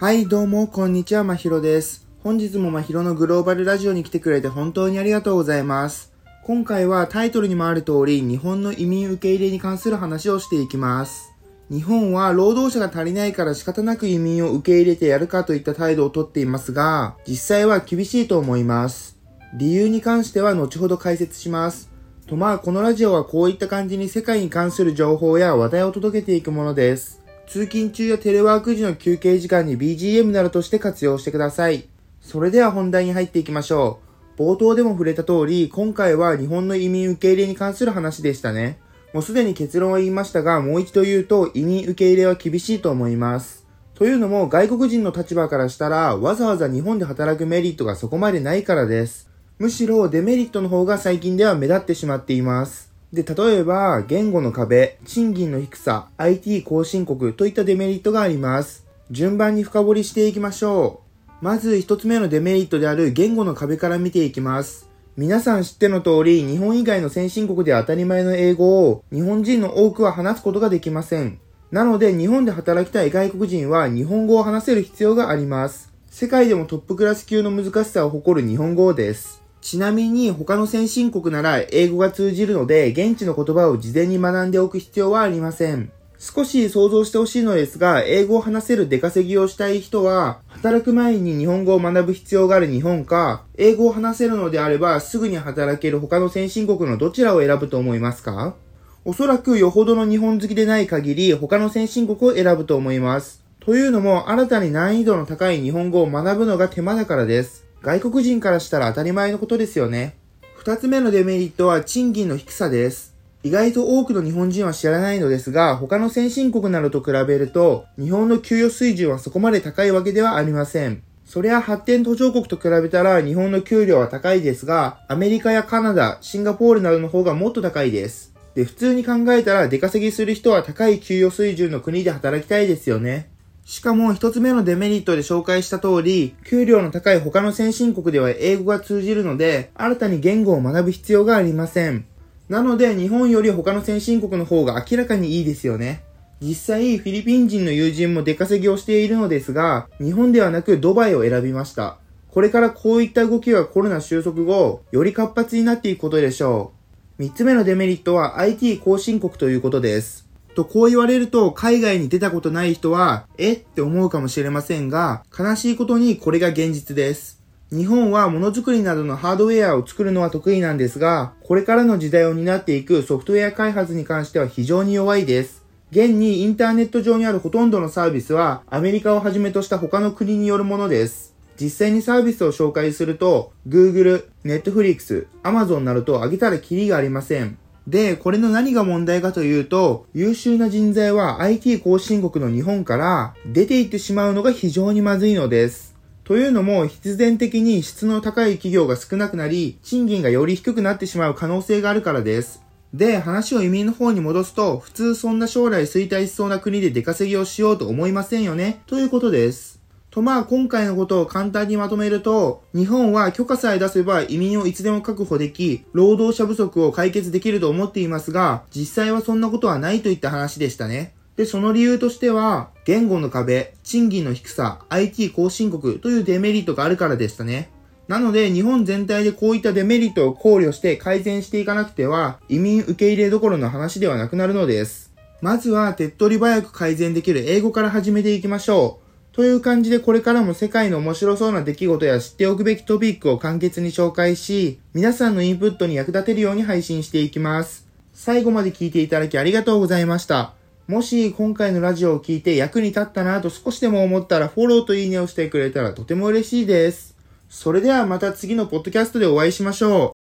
はい、どうも、こんにちは、まひろです。本日もまひろのグローバルラジオに来てくれて本当にありがとうございます。今回はタイトルにもある通り、日本の移民受け入れに関する話をしていきます。日本は労働者が足りないから仕方なく移民を受け入れてやるかといった態度をとっていますが、実際は厳しいと思います。理由に関しては後ほど解説します。とまあ、このラジオはこういった感じに世界に関する情報や話題を届けていくものです。通勤中やテレワーク時の休憩時間に BGM などとして活用してください。それでは本題に入っていきましょう。冒頭でも触れた通り、今回は日本の移民受け入れに関する話でしたね。もうすでに結論は言いましたが、もう一度言うと移民受け入れは厳しいと思います。というのも外国人の立場からしたら、わざわざ日本で働くメリットがそこまでないからです。むしろデメリットの方が最近では目立ってしまっています。で、例えば、言語の壁、賃金の低さ、IT 後進国といったデメリットがあります。順番に深掘りしていきましょう。まず一つ目のデメリットである言語の壁から見ていきます。皆さん知っての通り、日本以外の先進国で当たり前の英語を日本人の多くは話すことができません。なので、日本で働きたい外国人は日本語を話せる必要があります。世界でもトップクラス級の難しさを誇る日本語です。ちなみに他の先進国なら英語が通じるので現地の言葉を事前に学んでおく必要はありません。少し想像してほしいのですが、英語を話せる出稼ぎをしたい人は、働く前に日本語を学ぶ必要がある日本か、英語を話せるのであればすぐに働ける他の先進国のどちらを選ぶと思いますか？おそらくよほどの日本好きでない限り他の先進国を選ぶと思います。というのも新たに難易度の高い日本語を学ぶのが手間だからです。外国人からしたら当たり前のことですよね。二つ目のデメリットは賃金の低さです。意外と多くの日本人は知らないのですが、他の先進国などと比べると、日本の給与水準はそこまで高いわけではありません。そりゃ発展途上国と比べたら日本の給料は高いですが、アメリカやカナダ、シンガポールなどの方がもっと高いです。で、普通に考えたら出稼ぎする人は高い給与水準の国で働きたいですよね。しかも一つ目のデメリットで紹介した通り、給料の高い他の先進国では英語が通じるので、新たに言語を学ぶ必要がありません。なので日本より他の先進国の方が明らかにいいですよね。実際、フィリピン人の友人も出稼ぎをしているのですが、日本ではなくドバイを選びました。これからこういった動きがコロナ収束後、より活発になっていくことでしょう。三つ目のデメリットは IT 後進国ということです。とこう言われると海外に出たことない人はえって思うかもしれませんが悲しいことにこれが現実です。日本はものづくりなどのハードウェアを作るのは得意なんですがこれからの時代を担っていくソフトウェア開発に関しては非常に弱いです。現にインターネット上にあるほとんどのサービスはアメリカをはじめとした他の国によるものです。実際にサービスを紹介すると Google、Netflix、Amazon などと挙げたらキリがありません。で、これの何が問題かというと、優秀な人材は IT 後進国の日本から出て行ってしまうのが非常にまずいのです。というのも、必然的に質の高い企業が少なくなり、賃金がより低くなってしまう可能性があるからです。で、話を移民の方に戻すと、普通そんな将来衰退しそうな国で出稼ぎをしようと思いませんよね、ということです。とまあ今回のことを簡単にまとめると、日本は許可さえ出せば移民をいつでも確保でき、労働者不足を解決できると思っていますが、実際はそんなことはないといった話でしたね。で、その理由としては、言語の壁、賃金の低さ、IT 後進国というデメリットがあるからでしたね。なので、日本全体でこういったデメリットを考慮して改善していかなくては、移民受け入れどころの話ではなくなるのです。まずは、手っ取り早く改善できる英語から始めていきましょう。という感じでこれからも世界の面白そうな出来事や知っておくべきトピックを簡潔に紹介し、皆さんのインプットに役立てるように配信していきます。最後まで聞いていただきありがとうございました。もし今回のラジオを聞いて役に立ったなと少しでも思ったらフォローといいねをしてくれたらとても嬉しいです。それではまた次のポッドキャストでお会いしましょう